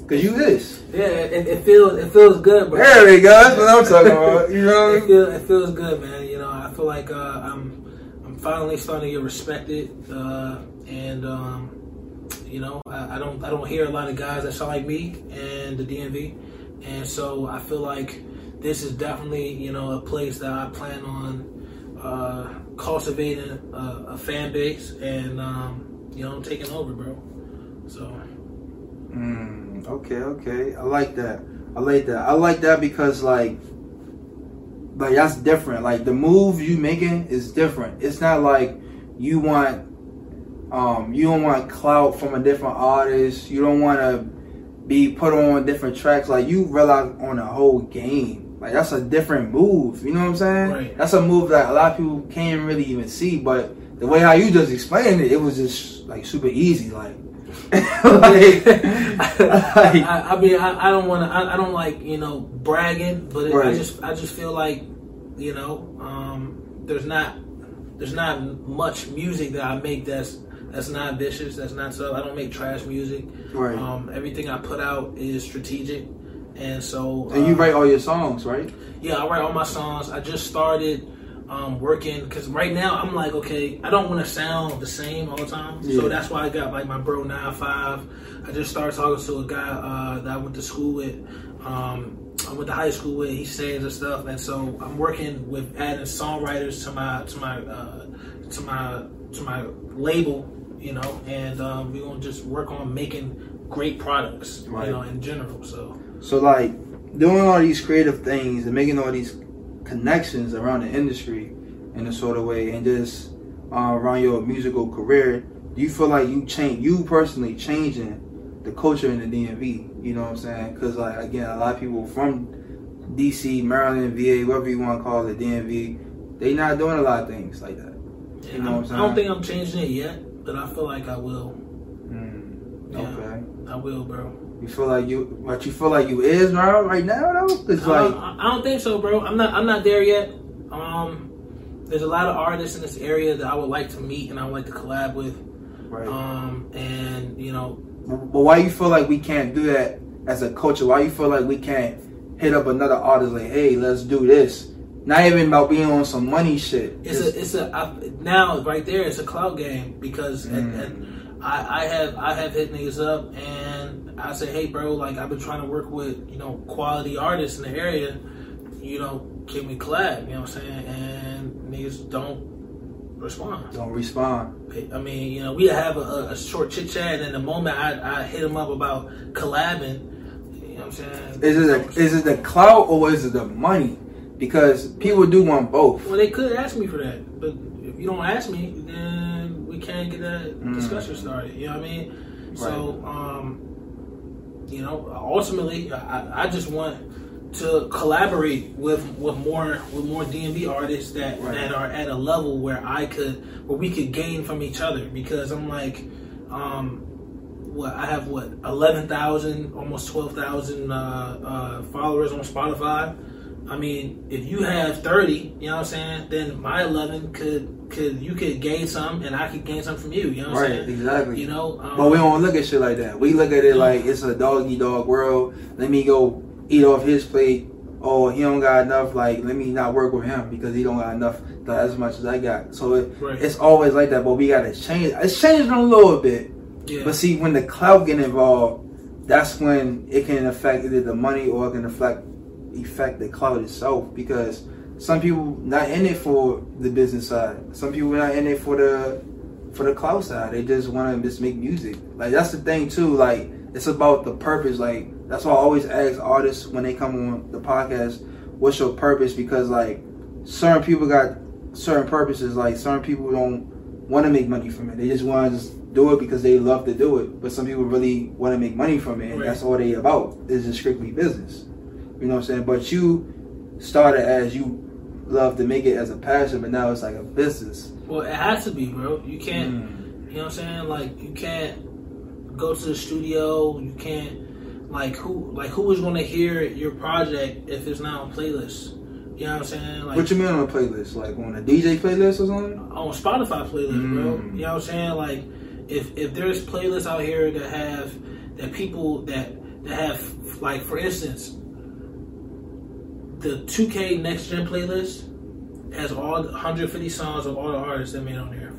Because you is. yeah, it, it feels it feels good, bro. There we go. That's what I'm talking about. You know it feels it feels good, man. You know, I feel like uh, I'm I'm finally starting to get respected, uh, and um, you know, I, I don't I don't hear a lot of guys that sound like me and the DMV, and so I feel like this is definitely you know a place that I plan on uh, cultivating a, a fan base and um, you know taking over, bro. So Mm, okay, okay. I like that. I like that. I like that because like like that's different. Like the move you making is different. It's not like you want um you don't want clout from a different artist. You don't want to be put on different tracks. Like you rely on a whole game. Like that's a different move. You know what I'm saying? Right. That's a move that a lot of people can't really even see. But the way how you just explained it, it was just like super easy. Like, like, I, I, I mean, I, I don't want to. I, I don't like you know bragging, but it, I just I just feel like you know um, there's not there's not much music that I make that's that's not vicious. That's not so. I don't make trash music. Right. Um, everything I put out is strategic, and so And you uh, write all your songs, right? yeah, I write all my songs. I just started um, working because right now I'm like, okay, I don't want to sound the same all the time. Yeah. So that's why I got like my bro nine five. I just started talking to a guy uh, that I went to school with. Um, I went to high school with. He sings and stuff, and so I'm working with adding songwriters to my to my uh, to my to my label. You know, and um, we're gonna just work on making great products. Right. You know, in general. So So like doing all these creative things and making all these connections around the industry in a sort of way, and just uh, around your musical career, do you feel like you change you personally changing the culture in the DMV? You know what I'm saying? Because like again, a lot of people from DC, Maryland, VA, whatever you want to call it, DMV, they not doing a lot of things like that. yeah, You know what I'm I'm- I don't think I'm changing it yet, but I feel like I will. Mm, Yeah. Okay. I will, bro. You feel like you, but you feel like you is bro right now though. It's like I, I don't think so, bro. I'm not. I'm not there yet. Um, there's a lot of artists in this area that I would like to meet and I would like to collab with. right. Um, and you know, But why you feel like we can't do that as a culture? Why you feel like we can't hit up another artist like, hey, let's do this? Not even about being on some money shit. it's Just- a it's a I, now right there. It's a cloud game because and, Mm. and I, I have I have hit niggas up and I say, hey, bro, like I've been trying to work with you know quality artists in the area. You know, can we collab? You know what I'm saying? And niggas don't respond. don't respond. I mean, you know, we have a, a short chit chat, and the moment I, I hit him up about collabing, you know what I'm saying? Is it a, is it the clout or is it the money? Because people do want both. well, they could ask me for that, but if you don't ask me, then we can't get that Mm. discussion started. You know what I mean? So, um, you know, ultimately, I, I just want to collaborate with with more with more DMV artists that Right. that are at a level where I could where we could gain from each other because I'm like, um, what I have what eleven thousand almost twelve thousand uh, uh, followers on Spotify. I mean, if you have thirty, you know what I'm saying, then my eleven could could you could gain some and I could gain some from you. You know what Right, I'm saying? exactly. You know, um, But we don't look at shit like that. We look at it like it's a doggy dog world. Let me go eat off his plate. Oh, he don't got enough. Like, let me not work with him because he don't got enough to as much as I got. So it, Right. it's always like that. But we gotta change. It's changing a little bit. yeah. But see, when the cloud get involved, that's when it can affect either the money or it can affect affect the cloud itself. Because some people not in it for the business side. Some people not in it for the for the cloud side. They just want to just make music. Like that's the thing too. Like it's about the purpose. Like that's why I always ask artists when they come on the podcast, "What's your purpose?" Because like certain people got certain purposes. Like certain people don't want to make money from it. They just want to just do it because they love to do it. But some people really want to make money from it, and Right. that's all they about. It's just strictly business. You know what I'm saying? But you started as you love to make it as a passion, but now it's like a business. Well, it has to be, bro. You can't. Mm. You know what I'm saying? Like you can't go to the studio. You can't like who like who is going to hear your project if it's not on playlists. You know what I'm saying? Like What you mean on a playlist? Like on a DJ playlist or something? on Spotify playlist, bro. Mm. You know what I'm saying? Like if if there's playlists out here that have that people that that have like for instance the 2K Next Gen playlist has all 150 songs of all the artists that made on there.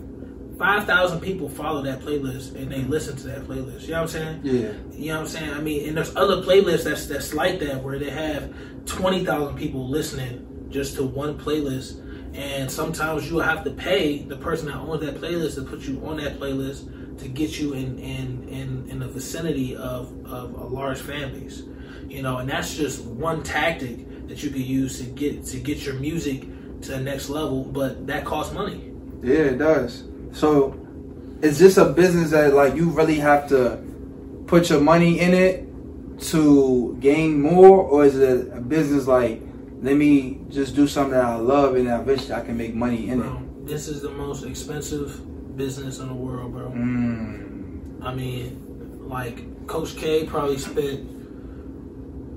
5,000 people follow that playlist and they listen to that playlist. You know what I'm saying? Yeah. You know what I'm saying? I mean, and there's other playlists that's that's like that where they have twenty thousand people listening just to one playlist, and sometimes you have to pay the person that owns that playlist to put you on that playlist to get you in in in, in the vicinity of of a large fan base. You know, and that's just one tactic that you could use to get to get your music to the next level, but that costs money. Yeah, it does. So, is this a business that like you really have to put your money in it to gain more, or is it a business like let me just do something that I love and eventually I can make money in it? This is the most expensive business in the world, bro. Mm. I mean, like Coach K probably spent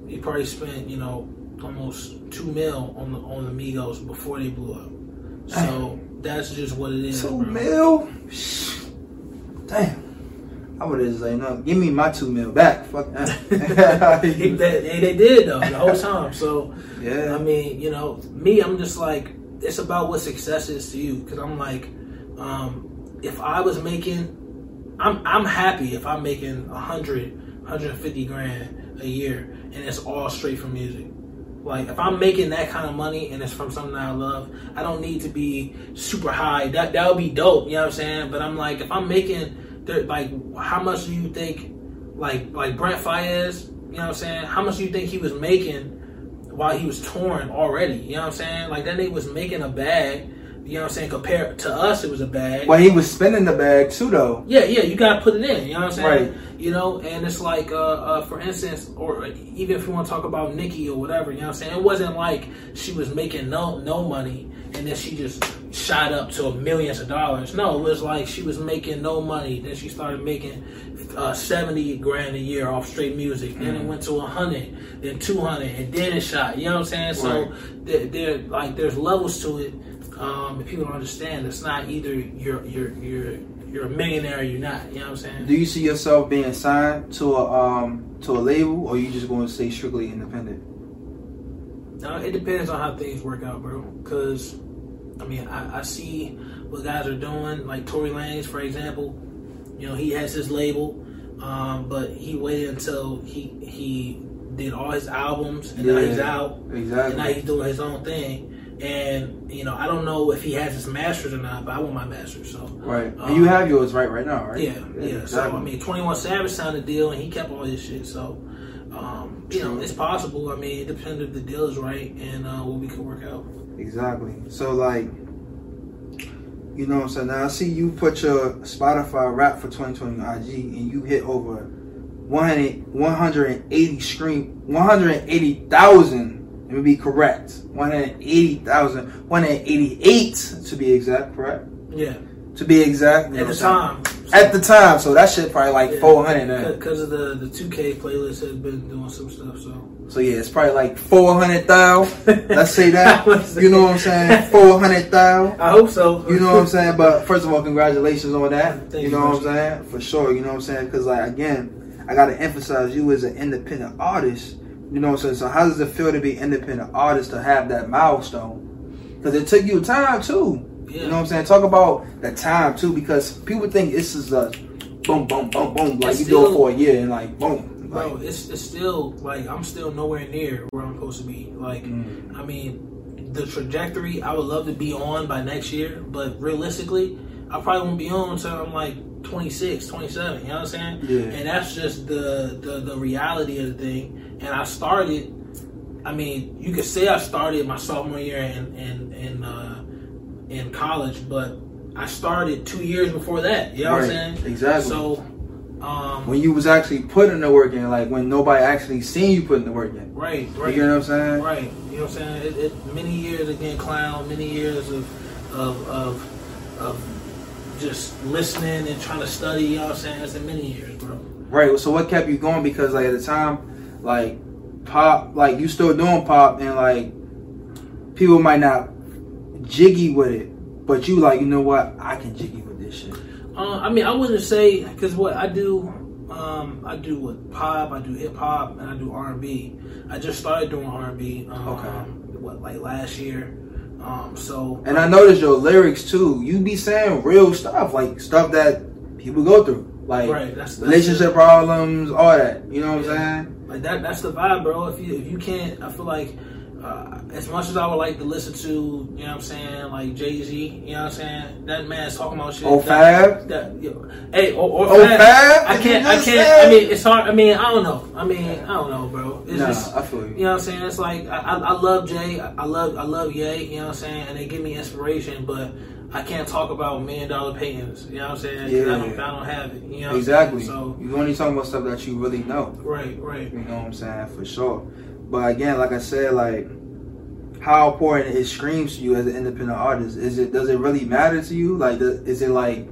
he probably spent you know almost two mil on the on the Migos before they blew up. So that's just what it is. Two bro. mil? Damn. I would have just like, no, give me my two mil back. Fuck they, that. they, they did though the whole time. So yeah. I mean, you know, me, I'm just like, it's about what success is to you. Because I'm like, um, if I was making, I'm I'm happy if I'm making 100, 150 grand a year, and it's all straight from music. Like if I'm making that kind of money and it's from something that I love, I don't need to be super high. That that would be dope, you know what I'm saying? But I'm like, if I'm making, like, how much do you think, like like Brent Faiyaz, you know what I'm saying? How much do you think he was making while he was touring already? You know what I'm saying? Like that nigga was making a bag. You know what I'm saying? Compared to us, it was a bag. Well, he was spending the bag too, though. Yeah, yeah, you gotta put it in. You know what I'm saying? Right. You know, and it's like, uh, uh, for instance, or even if you want to talk about Nikki or whatever, you know what I'm saying? It wasn't like she was making no no money and then she just shot up to millions of dollars. No, it was like she was making no money. Then she started making uh, seventy grand a year off straight music. Then it went to a hundred, then two hundred, and then it shot. You know what I'm saying? So Right. there, there, like, there's levels to it. Um, and people don't understand. It's not either you're you're you're you're a millionaire or you're not. You know what I'm saying? Do you see yourself being signed to a um to a label, or you just going to stay strictly independent? Uh, it depends on how things work out, bro. Because, I mean, I, I see what guys are doing. Like Tory Lanez, for example. You know, he has his label, um, but he waited until he he did all his albums, and now he's out, exactly. and now he's doing his own thing. And you know, I don't know if he has his masters or not, but I want my masters. So Right. Um, and you have yours right right now, right? yeah, yeah. So exactly. I mean, 21 Savage signed a deal, and he kept all his shit. So, um, you know, it's possible. I mean, it depends if the deal is right and uh, what we can work out. Exactly. So like, you know, I'm saying now I see you put your Spotify rap for 2020 IG and you hit over 100, 180 stream, 180,000. Let me be correct. 180,000, 188 to be exact, correct? Yeah, To be exact. you at the time. saying? At the time, so that shit probably like 400 now. because of the the two K playlist has been doing some stuff. So So yeah, it's probably like 400,000. Let's say that. You know what I'm saying? 400,000. I hope so. You know what I'm saying? But first of all, congratulations on that. Thank you you, know what I'm saying? For sure. You know what I'm saying? Because like again, I gotta emphasize you as an independent artist. You know what I'm saying? So how does it feel to be independent artist to have that milestone? Because it took you time too. Yeah. You know what I'm saying? Talk about the time too, because people think this is a boom, boom, boom, boom. Like It's you do it for a year and like boom. Bro, Like, it's it's still like I'm still nowhere near where I'm supposed to be. Like, Mm. I mean, the trajectory I would love to be on by next year, but realistically, I probably won't be on until I'm like 26, 27. You know what I'm saying? Yeah. And that's just the the, the reality of the thing. And I started. I mean, you could say I started my sophomore year in in in, uh, in college, but I started two years before that. You know what I'm saying? exactly. So Um, when you was actually putting the work in, like when nobody actually seen you putting the work in. right, You know what I'm saying? Right. You know what I'm saying? It, it, many years of getting clown, many years of, of, of, of just listening and trying to study, you know what I'm saying? It's in many years, bro. Right. So what kept you going? Because like at the time, like pop, like you still doing pop, and like people might not jiggy with it, but you like, you know what? I can jiggy with this shit. Uh, I mean, I wouldn't say, because what I do, um, I do with pop, I do hip hop, and I do R&B. I just started doing R&B, um, Okay. what, like last year. Um, so, And I noticed your lyrics too. You be saying real stuff, like stuff that people go through, like right, that's, that's relationship problems, all that. You know what I'm saying? Like that that's the vibe, bro. If you if you can't I feel like uh, as much as I would like to listen to, you know what I'm saying, like Jay Z, you know what I'm saying? That man's talking about shit. Oh, that- Fab? That, hey, or, or Oh, Fab. Fab? I can't I can't? I mean it's hard I mean, I don't know. I mean, I don't know, bro. It's Nah, just I feel you. you know what I'm saying? It's like I, I, I love Jay, I, love I love Ye, you know what I'm saying, and they give me inspiration, but I can't talk about million dollar paintings, you know what I'm saying? 'Cause I, don't, I don't have it. You know what I'm Exactly. saying? So you only talking about stuff that you really know. right, right. You know what I'm saying? For sure. But again, like I said, like how important it screams to you as an independent artist. Is it does it really matter to you? Like is it like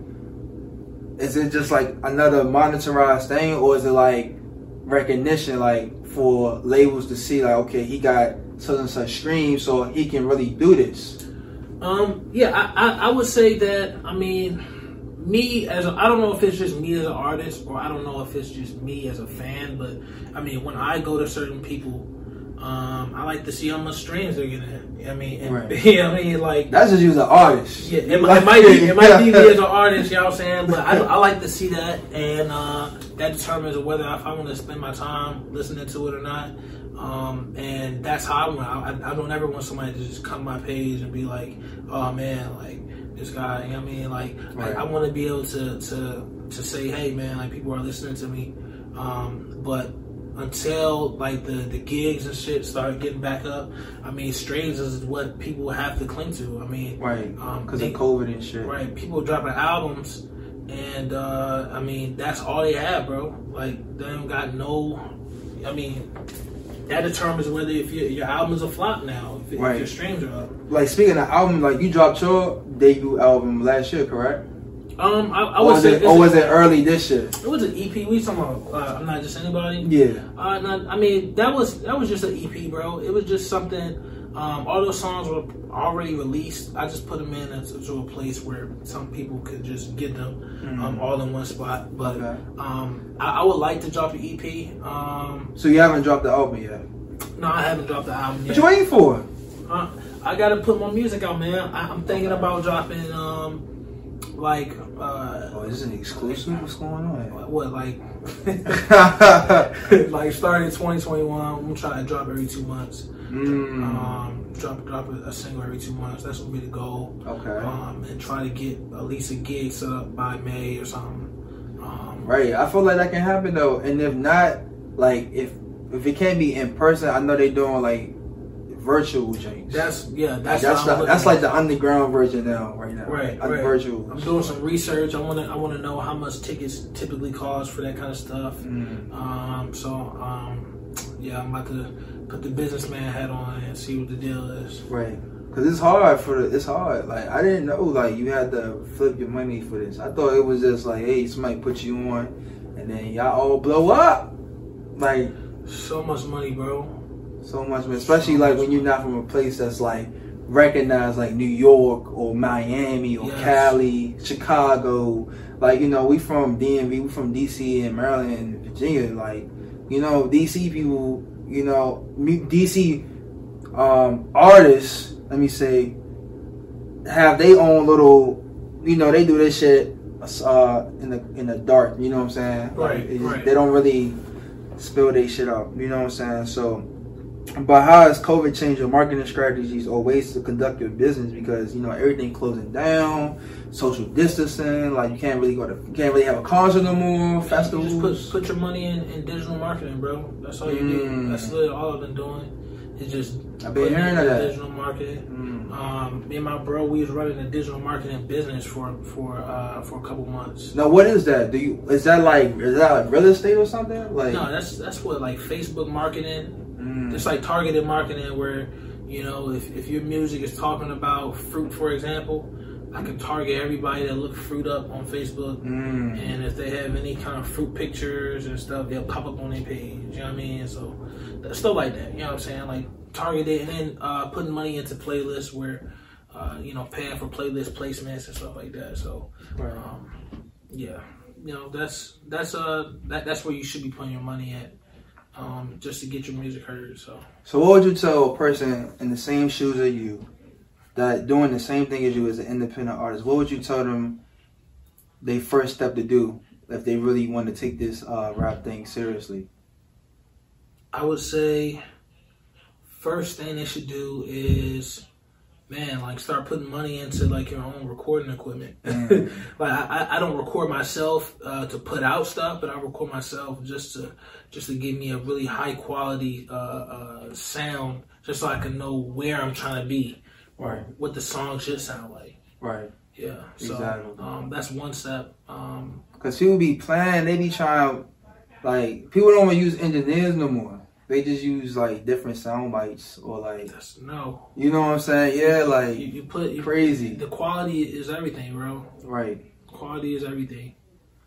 is it just like another monetized thing or is it like recognition like for labels to see like okay he got such and such streams so he can really do this. Um, yeah, I, I, I would say that. I mean, me as I don't know if it's just me as an artist or I don't know if it's just me as a fan, but I mean, when I go to certain people, um, I like to see how much streams they're getting. I mean, and, Right. you know what I mean, like. That's just you as an artist. Yeah, it, might- it might be it might be me as an artist, you know what I'm saying? But I, I like to see that, and uh, that determines whether if I want to spend my time listening to it or not. Um, and that's how I want. I, I don't ever want somebody to just come to my page and be like, "Oh man, like this guy." You know what I mean? Like, Right. I, I want to be able to to to say, "Hey man, like people are listening to me." Um, but until like the the gigs and shit start getting back up, I mean, streams is what people have to cling to. I mean, Right. Um, Because they- of COVID and shit. Right, people dropping albums, and uh, I mean that's all they have, bro. Like they don't got no. I mean, that determines whether if your, your album is a flop now, if, Right. if your streams are up. Like speaking of album, like you dropped your debut album last year, correct? Um, I, I would was say it, or was it early this year? It was an EP. We talking about? Uh, I'm not just anybody. Yeah. Uh, no, I mean that was that was just an EP, bro. It was just something. Um, all those songs were already released. I just put them in to a place where some people could just get them um, all in one spot. But Okay. um, I, I would like to drop an EP. Um, So you haven't dropped the album yet. no, I haven't dropped the album What yet. you waiting for? Uh, I gotta put my music out, man. I, I'm thinking about dropping um, like uh, Oh, is this an exclusive? What's going on? what like like starting 2021. I'm trying to drop every two months. mm, Um, drop drop a, a single every two months. That's gonna be the goal. okay. Um, and try to get at least a gig set up by May or something. Um, Right. I feel like that can happen though, and if not, like if if it can't be in person, I know they're doing like virtual drinks. That's yeah. that's That's the, that's like the underground version now, right now. Right, Like right. Virtual. I'm doing some research. I want to I want to know how much tickets typically cost for that kind of stuff. Mm. Um, so um, yeah, I'm about to put the businessman hat on and see what the deal is. Right. Cause it's hard for the, it's hard. Like I didn't know like you had to flip your money for this. I thought it was just like, hey, somebody put you on, and then y'all all blow up. Like So much money, bro. So much, man. especially like when you're not from a place that's like recognized, like New York or Miami or Yes. Cali, Chicago. Like you know, we from DMV, we from DC and Maryland and Virginia. Like you know, DC people, you know, DC um, artists. Let me say, have their own little, you know, they do this shit uh, in the in the dark. You know what I'm saying? Right, it's- right. They don't really spill their shit out. You know what I'm saying? So, but how has COVID changed your marketing strategies or ways to conduct your business? Because you know everything closing down, social distancing. Like you can't really go to, you can't really have a concert no more, You festivals. just put put your money in, in digital marketing, bro. That's all you do. Mm. That's literally all I've been doing. It's just I've been hearing that. digital marketing. Mm. Um, me and my bro, we was running a digital marketing business for for uh, for a couple months. Now, what is that? Do you is that like is that like real estate or something? Like, No, that's that's what like Facebook marketing. Mm. It's like targeted marketing where you know if, if your music is talking about fruit, for example, I can target everybody that look fruit up on Facebook. Mm. And if they have any kind of fruit pictures and stuff, they'll pop up on their page. You know what I mean? So stuff like that. You know what I'm saying? Like targeted and then uh, putting money into playlists where uh, you know paying for playlist placements and stuff like that. So um, yeah, you know that's that's uh that that's where you should be putting your money at. Um, just to get your music heard. So So, what would you tell a person in the same shoes as you that doing the same thing as you as an independent artist? What would you tell them they first step to do if they really want to take this uh, rap thing seriously? I would say first thing they should do is man, like start putting money into like your own recording equipment. Mm. like I, I don't record myself uh, to put out stuff, but I record myself just to just to give me a really high quality uh, uh, sound, just so I can know where I'm trying to be, Right. what the song should sound like. Right. Yeah, so Exactly. um, that's one step. Um, Because people be playing, they be trying, like, people don't want to use engineers no more. They just use, like, different sound bites or, like, that's no, you know what I'm saying? Yeah, like, you put you, crazy. the quality is everything, bro. Right. Quality is everything.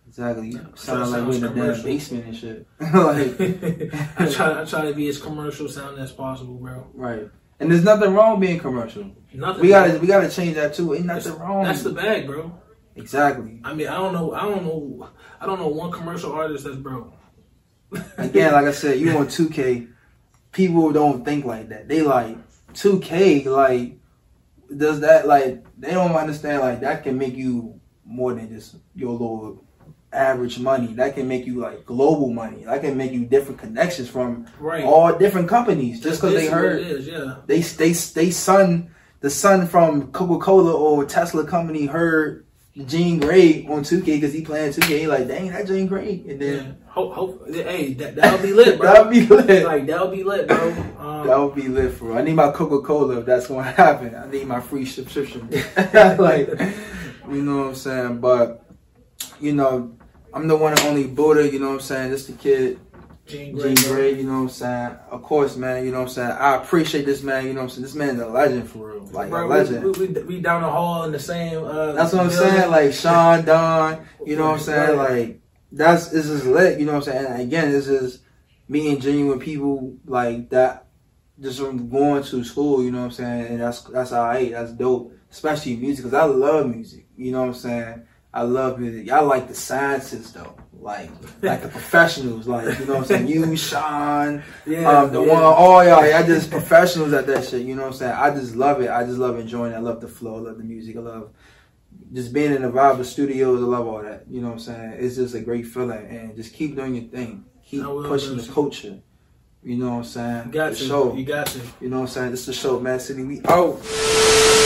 Exactly. You sound like we're in the damn basement and shit. like, I try I try to be as commercial sounding as possible, bro. right. And there's nothing wrong being commercial. Nothing. We gotta we gotta change that too. Ain't nothing wrong. That's the bag, bro. exactly. I mean, I don't know. I don't know. I don't know one commercial artist that's broke. Again, like I said, you want 2K, people don't think like that. They like 2K, like does that like they don't understand like that can make you more than just your little average money. That can make you like global money. That can make you different connections from right. all different companies just because they heard It is, yeah. they they they son the son from Coca Cola or Tesla company heard Gene Gray on 2K because he playing 2K. He like, dang, that Gene Gray, and Yeah. then Hope, hope, hey, that that'll be lit, bro. that'll be lit. like that'll be lit, bro. Um, That would be lit for. real. I need my Coca Cola if that's going to happen. I need my free subscription. like, you know what I'm saying? But you know, I'm the one and only Buddha. You know what I'm saying? This the kid. Gene Gray, Gene. Gray, you know what I'm saying? Of course, man, you know what I'm saying? I appreciate this man, you know what I'm saying? This man's a legend for real. Like Bro, a we, legend. we, we, we down the hall in the same. Uh, That's what I'm building. saying. Like Sean Don, you know what I'm saying? Right. Like that's this is lit. You know what I'm saying? And again, this is meeting genuine people like that, just from going to school. You know what I'm saying? And that's that's alright. That's dope, especially music because I love music. You know what I'm saying? I love music. I like the sciences, though. Like like the professionals. Like you know what I'm saying? You, Sean, yeah, um, the yeah. one, all y'all, y'all just professionals at that shit. You know what I'm saying? I just love it. I just love enjoying it. I love the flow. I love the music. I love just being in the vibe of studios. I love all that. You know what I'm saying? It's just a great feeling, and just keep doing your thing. Keep pushing the culture. You know what I'm saying? You got the to. show. You got to. You know what I'm saying? This is the show, Mad City. We out.